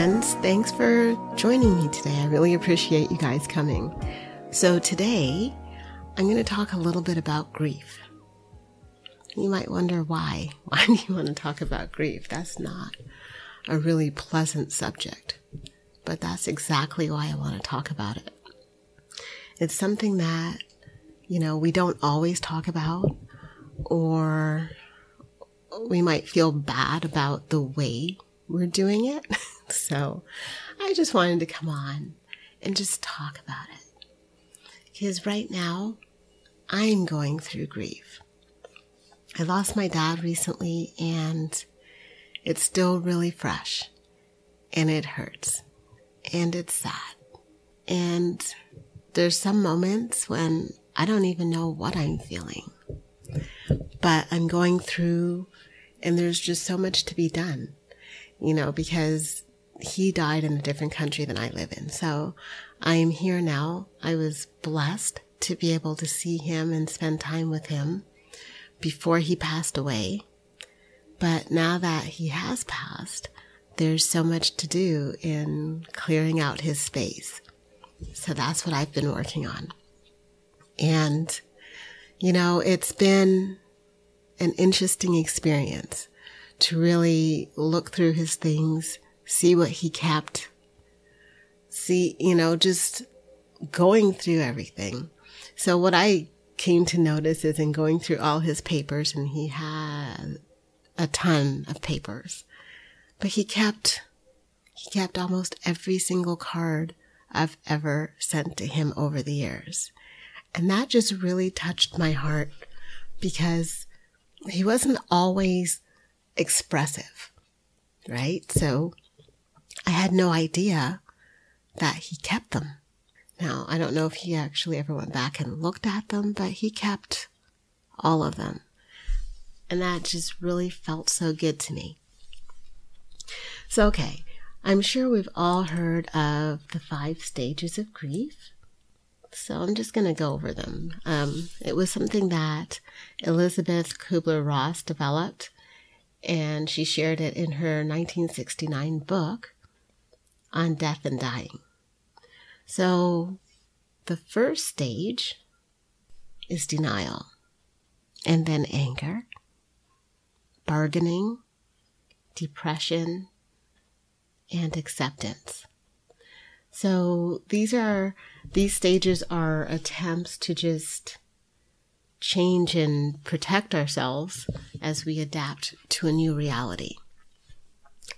Friends. Thanks for joining me today. I really appreciate you guys coming. So, today I'm going to talk a little bit about grief. You might wonder why. Why do you want to talk about grief? That's not a really pleasant subject, but that's exactly why I want to talk about it. It's something that, you know, we don't always talk about, or we might feel bad about the way we're doing it. so I just wanted to come on and just talk about it. Because right now, I'm going through grief. I lost my dad recently and it's still really fresh and it hurts and it's sad. And there's some moments when I don't even know what I'm feeling, but I'm going through and there's just so much to be done you know, because he died in a different country than I live in. So I am here now. I was blessed to be able to see him and spend time with him before he passed away. But now that he has passed, there's so much to do in clearing out his space. So that's what I've been working on. And, you know, it's been an interesting experience to really look through his things, see what he kept, see, you know, just going through everything. So what I came to notice is in going through all his papers, and he had a ton of papers, but he kept, he kept almost every single card I've ever sent to him over the years. And that just really touched my heart because he wasn't always expressive, right? So I had no idea that he kept them. Now, I don't know if he actually ever went back and looked at them, but he kept all of them. And that just really felt so good to me. So, okay, I'm sure we've all heard of the five stages of grief. So I'm just going to go over them. Um, it was something that Elizabeth Kubler Ross developed and she shared it in her 1969 book on death and dying. So, the first stage is denial, and then anger, bargaining, depression, and acceptance. So these are these stages are attempts to just change and protect ourselves as we adapt to a new reality.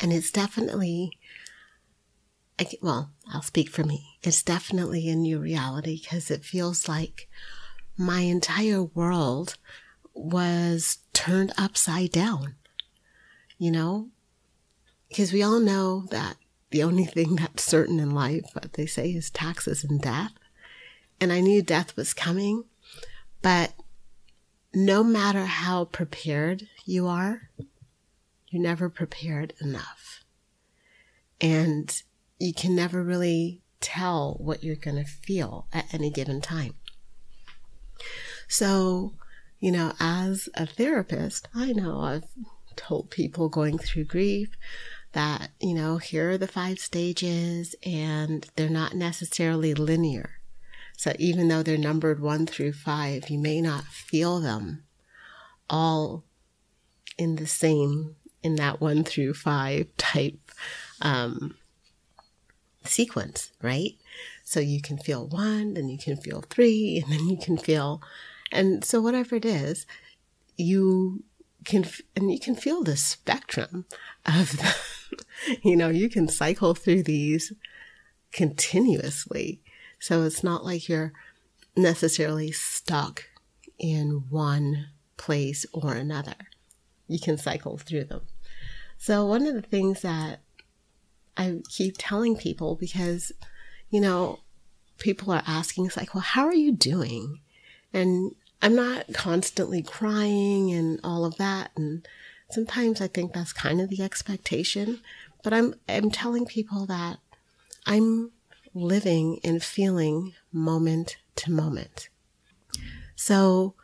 And it's definitely, well, I'll speak for me. It's definitely a new reality because it feels like my entire world was turned upside down, you know? Because we all know that the only thing that's certain in life, what they say, is taxes and death. And I knew death was coming, but no matter how prepared you are, you're never prepared enough. And you can never really tell what you're going to feel at any given time. So, you know, as a therapist, I know I've told people going through grief that, you know, here are the five stages and they're not necessarily linear. So even though they're numbered one through five, you may not feel them all in the same, in that one through five type um, sequence, right? So you can feel one, then you can feel three, and then you can feel, and so whatever it is, you can, and you can feel the spectrum of the, you know, you can cycle through these continuously so it's not like you're necessarily stuck in one place or another. You can cycle through them. So one of the things that I keep telling people because, you know, people are asking, it's like, well, how are you doing? And I'm not constantly crying and all of that. And sometimes I think that's kind of the expectation, but I'm, I'm telling people that I'm living and feeling moment to moment. So,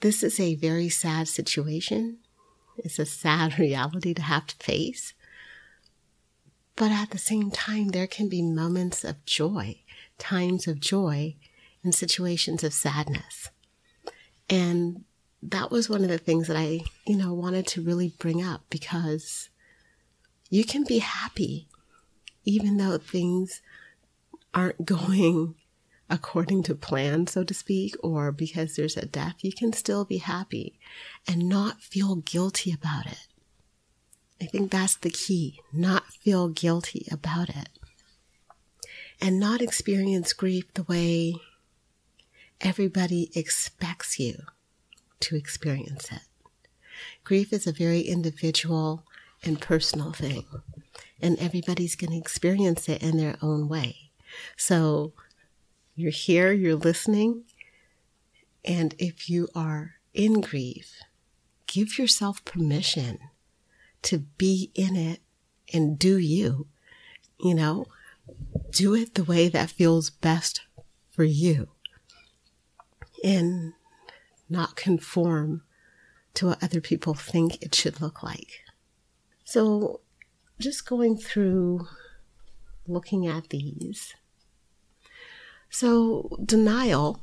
this is a very sad situation. It's a sad reality to have to face. But at the same time, there can be moments of joy, times of joy, and situations of sadness. And that was one of the things that I, you know, wanted to really bring up because you can be happy even though things aren't going according to plan, so to speak, or because there's a death, you can still be happy and not feel guilty about it. I think that's the key, not feel guilty about it. And not experience grief the way everybody expects you to experience it. Grief is a very individual and personal thing, and everybody's going to experience it in their own way. So you're here, you're listening, and if you are in grief, give yourself permission to be in it and do you. You know, do it the way that feels best for you and not conform to what other people think it should look like. So, just going through looking at these. So, denial,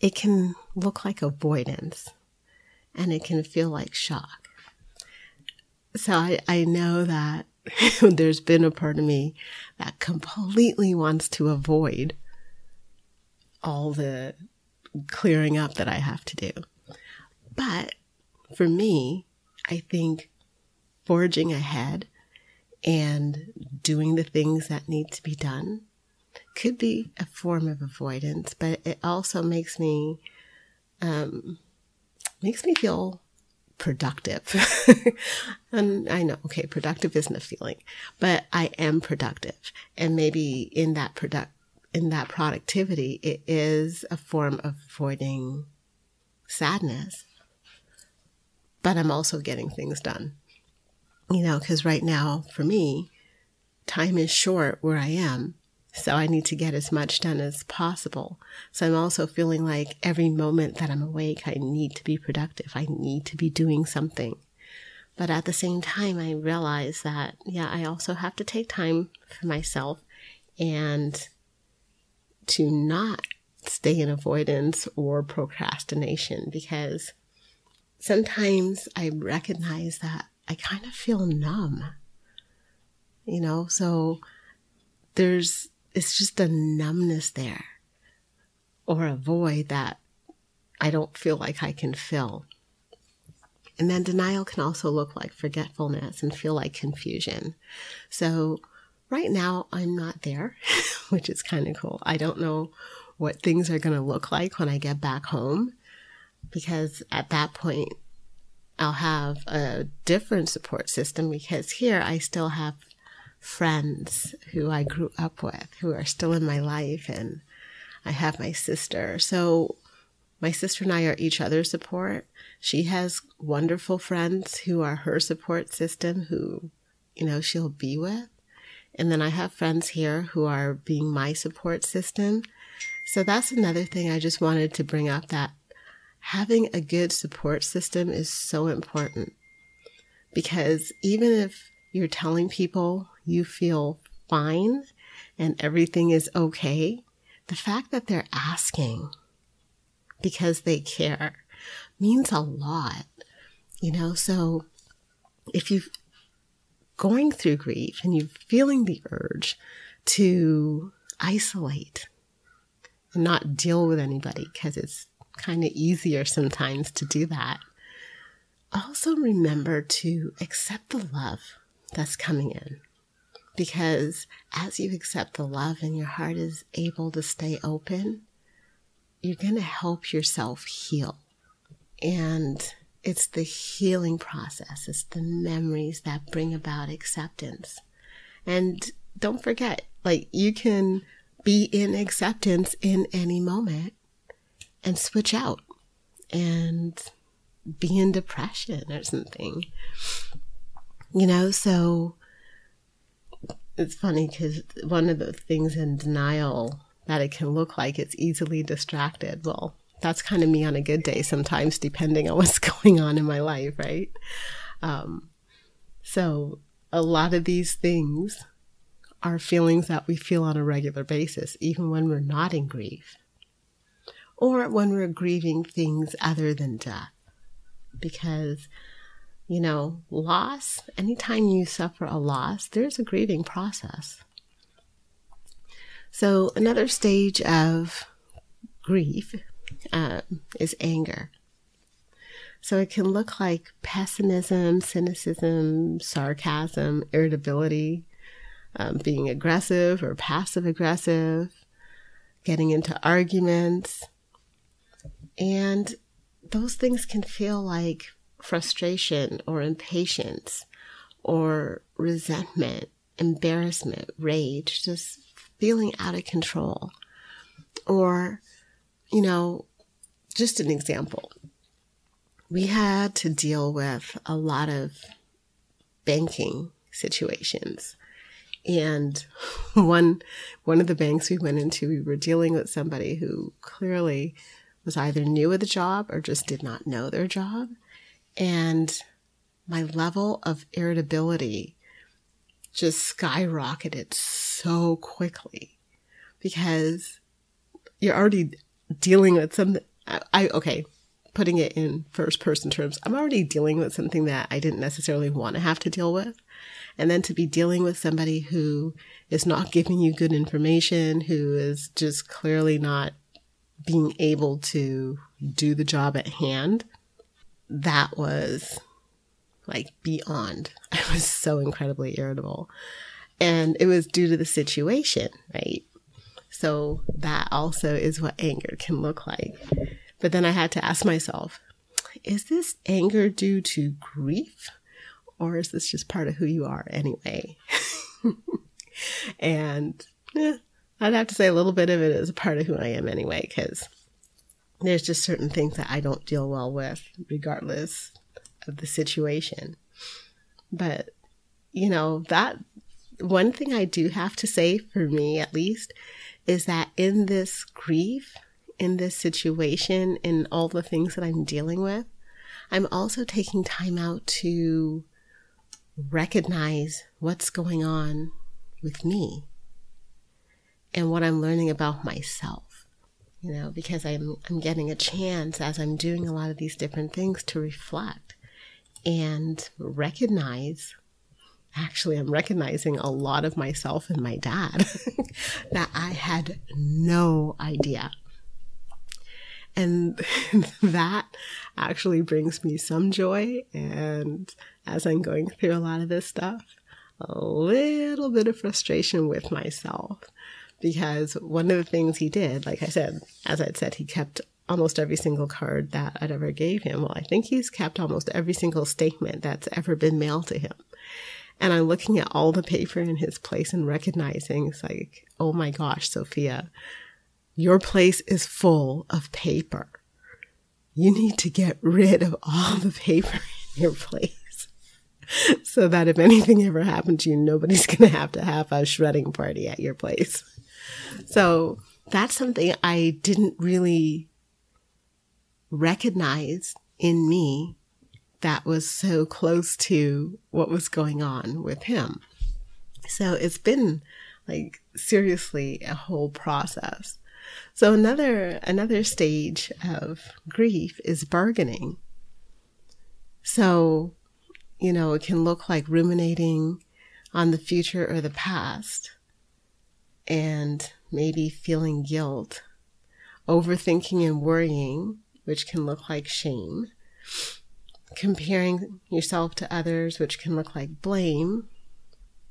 it can look like avoidance and it can feel like shock. So, I, I know that there's been a part of me that completely wants to avoid all the clearing up that I have to do. But for me, I think forging ahead and doing the things that need to be done could be a form of avoidance, but it also makes me um, makes me feel productive. and I know, okay, productive isn't a feeling, but I am productive. And maybe in that product, in that productivity, it is a form of avoiding sadness. But I'm also getting things done. You know, because right now, for me, time is short where I am. So I need to get as much done as possible. So I'm also feeling like every moment that I'm awake, I need to be productive. I need to be doing something. But at the same time, I realize that, yeah, I also have to take time for myself and to not stay in avoidance or procrastination because sometimes I recognize that I kind of feel numb. You know, so there's it's just a numbness there or a void that I don't feel like I can fill. And then denial can also look like forgetfulness and feel like confusion. So right now I'm not there, which is kind of cool. I don't know what things are going to look like when I get back home because at that point I'll have a different support system because here I still have friends who I grew up with who are still in my life, and I have my sister. So my sister and I are each other's support. She has wonderful friends who are her support system, who, you know, she'll be with. And then I have friends here who are being my support system. So that's another thing I just wanted to bring up that having a good support system is so important. Because even if you're telling people you feel fine and everything is okay, the fact that they're asking because they care means a lot, you know? So if you're going through grief and you're feeling the urge to isolate and not deal with anybody because it's kind of easier sometimes to do that, also remember to accept the love that's coming in. Because as you accept the love and your heart is able to stay open, you're going to help yourself heal. And it's the healing process, it's the memories that bring about acceptance. And don't forget, like, you can be in acceptance in any moment and switch out and be in depression or something. You know, so it's funny because one of the things in denial that it can look like it's easily distracted. Well, that's kind of me on a good day sometimes, depending on what's going on in my life, right? Um, so a lot of these things are feelings that we feel on a regular basis, even when we're not in grief, or when we're grieving things other than death. Because, you know, loss, anytime you suffer a loss, there's a grieving process. So, another stage of grief uh, is anger. So it can look like pessimism, cynicism, sarcasm, irritability, um, being aggressive or passive aggressive, getting into arguments. And those things can feel like frustration or impatience or resentment, embarrassment, rage, just feeling out of control. Or, you know, just an example. We had to deal with a lot of banking situations and one one of the banks we went into, we were dealing with somebody who clearly was either new at the job or just did not know their job. And my level of irritability just skyrocketed so quickly because you're already dealing with something. I, I okay, putting it in first person terms, I'm already dealing with something that I didn't necessarily want to have to deal with. And then to be dealing with somebody who is not giving you good information, who is just clearly not being able to do the job at hand, that was like beyond. I was so incredibly irritable. And it was due to the situation, right? So that also is what anger can look like. But then I had to ask myself, is this anger due to grief? or is this just part of who you are anyway? and eh, I'd have to say a little bit of it is a part of who I am anyway, because there's just certain things that I don't deal well with, regardless of the situation. But, you know, that one thing I do have to say for me at least is that in this grief, in this situation, in all the things that I'm dealing with, I'm also taking time out to recognize what's going on with me and what I'm learning about myself. You know, because I'm I'm getting a chance as I'm doing a lot of these different things to reflect and recognize actually I'm recognizing a lot of myself and my dad that I had no idea. And that actually brings me some joy and as I'm going through a lot of this stuff, a little bit of frustration with myself because one of the things he did, like I said, as I'd said, he kept almost every single card that I'd ever gave him. Well, I think he's kept almost every single statement that's ever been mailed to him. And I'm looking at all the paper in his place and recognizing it's like, oh my gosh, Sophia, your place is full of paper. You need to get rid of all the paper in your place. so that if anything ever happened to you, nobody's going to have to have a shredding party at your place. So that's something I didn't really recognize in me that was so close to what was going on with him. So it's been like seriously a whole process. So another another stage of grief is bargaining. So you know, it can look like ruminating on the future or the past and maybe feeling guilt, overthinking and worrying, which can look like shame, comparing yourself to others, which can look like blame,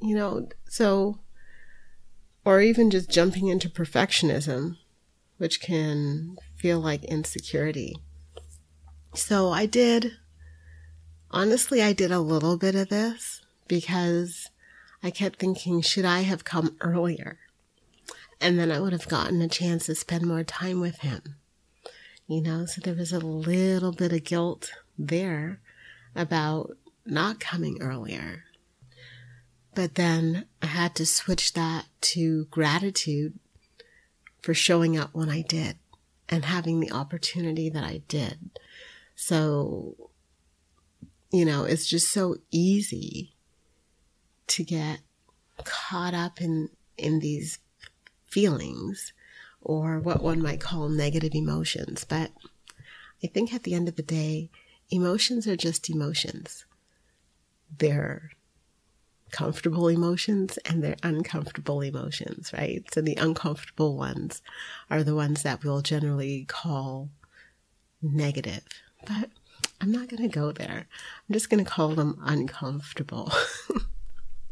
you know, so, or even just jumping into perfectionism, which can feel like insecurity. So I did Honestly, I did a little bit of this because I kept thinking, should I have come earlier? And then I would have gotten a chance to spend more time with him. You know, so there was a little bit of guilt there about not coming earlier. But then I had to switch that to gratitude for showing up when I did and having the opportunity that I did. So you know, it's just so easy to get caught up in, in these feelings or what one might call negative emotions. But I think at the end of the day, emotions are just emotions. They're comfortable emotions and they're uncomfortable emotions, right? So the uncomfortable ones are the ones that we'll generally call negative. But I'm not going to go there. I'm just going to call them uncomfortable.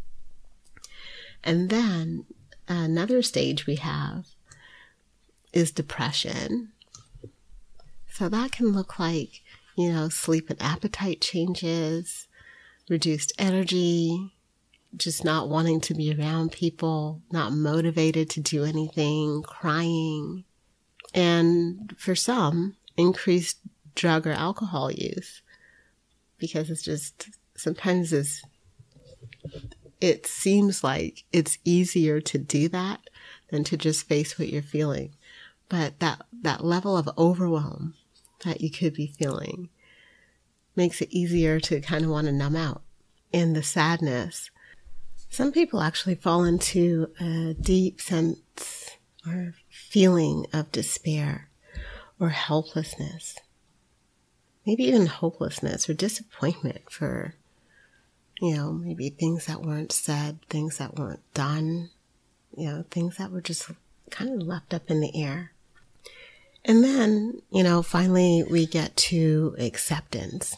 and then another stage we have is depression. So that can look like, you know, sleep and appetite changes, reduced energy, just not wanting to be around people, not motivated to do anything, crying. And for some, increased drug or alcohol use because it's just sometimes it's it seems like it's easier to do that than to just face what you're feeling. But that that level of overwhelm that you could be feeling makes it easier to kind of want to numb out. In the sadness, some people actually fall into a deep sense or feeling of despair or helplessness, maybe even hopelessness or disappointment for, you know, maybe things that weren't said, things that weren't done, you know, things that were just kind of left up in the air. And then, you know, finally we get to acceptance.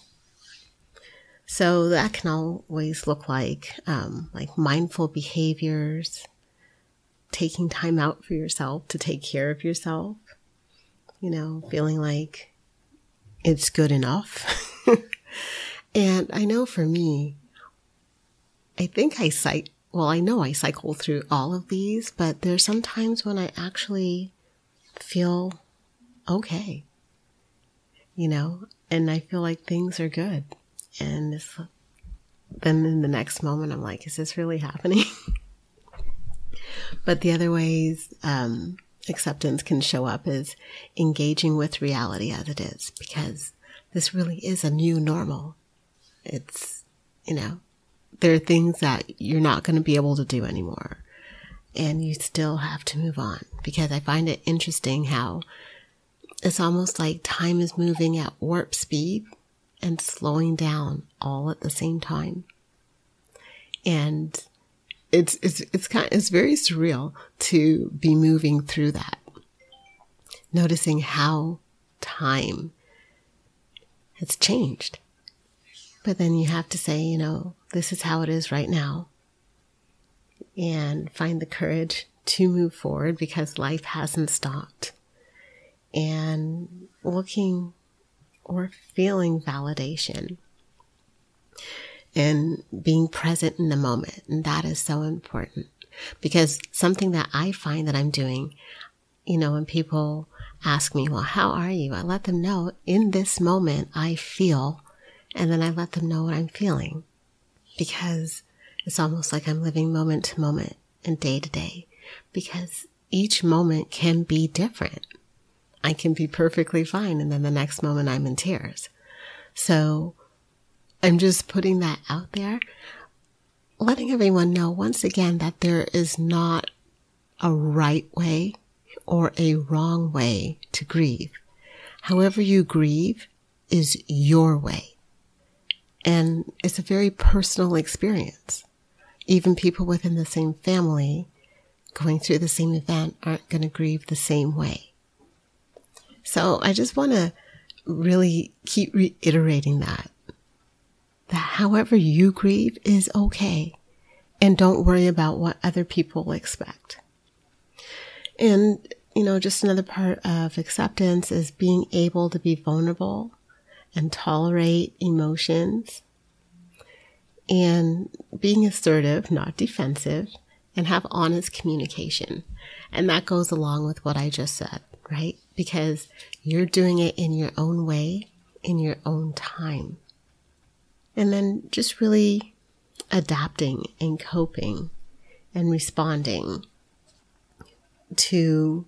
So that can always look like, um, like mindful behaviors, taking time out for yourself to take care of yourself, you know, feeling like it's good enough. and I know for me, I think I cite, well, I know I cycle through all of these, but there's some times when I actually feel okay, you know, and I feel like things are good. And then in the next moment, I'm like, is this really happening? but the other ways um, acceptance can show up is engaging with reality as it is, because this really is a new normal. It's, you know, there are things that you're not going to be able to do anymore. And you still have to move on because I find it interesting how it's almost like time is moving at warp speed and slowing down all at the same time. And it's, it's, it's kind of, it's very surreal to be moving through that. Noticing how time has changed. But then you have to say, you know, this is how it is right now. And find the courage to move forward because life hasn't stopped. And looking or feeling validation and being present in the moment. And that is so important because something that I find that I'm doing, you know, when people ask me, well, how are you? I let them know in this moment I feel, and then I let them know what I'm feeling because it's almost like I'm living moment to moment and day to day because each moment can be different. I can be perfectly fine. And then the next moment I'm in tears. So I'm just putting that out there, letting everyone know once again that there is not a right way or a wrong way to grieve. However you grieve is your way. And it's a very personal experience. Even people within the same family going through the same event aren't going to grieve the same way. So I just want to really keep reiterating that. That however you grieve is okay. And don't worry about what other people expect. And, you know, just another part of acceptance is being able to be vulnerable and tolerate emotions and being assertive, not defensive, and have honest communication. And that goes along with what I just said right? Because you're doing it in your own way, in your own time. And then just really adapting and coping and responding to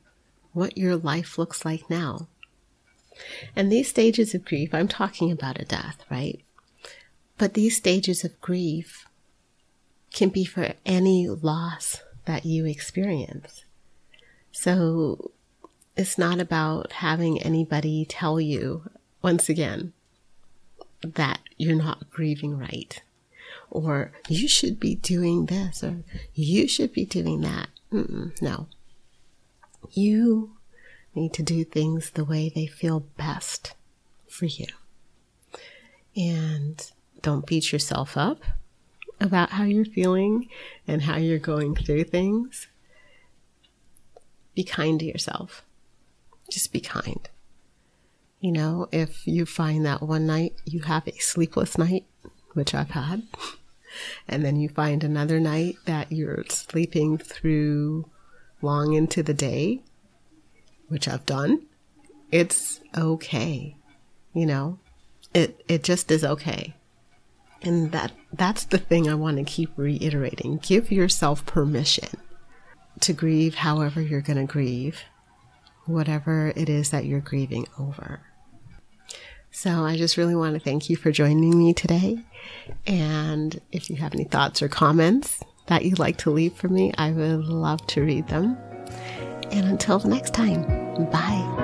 what your life looks like now. And these stages of grief, I'm talking about a death, right? But these stages of grief can be for any loss that you experience. So it's not about having anybody tell you, once again, that you're not grieving right. Or you should be doing this, or you should be doing that. Mm-mm, no. You need to do things the way they feel best for you. And don't beat yourself up about how you're feeling and how you're going through things. Be kind to yourself. Just be kind. You know, if you find that one night you have a sleepless night, which I've had, and then you find another night that you're sleeping through long into the day, which I've done, it's okay. You know, it, it just is okay. And that, that's the thing I want to keep reiterating. Give yourself permission to grieve however you're going to grieve, whatever it is that you're grieving over. So I just really want to thank you for joining me today. And if you have any thoughts or comments that you'd like to leave for me, I would love to read them. And until the next time, bye.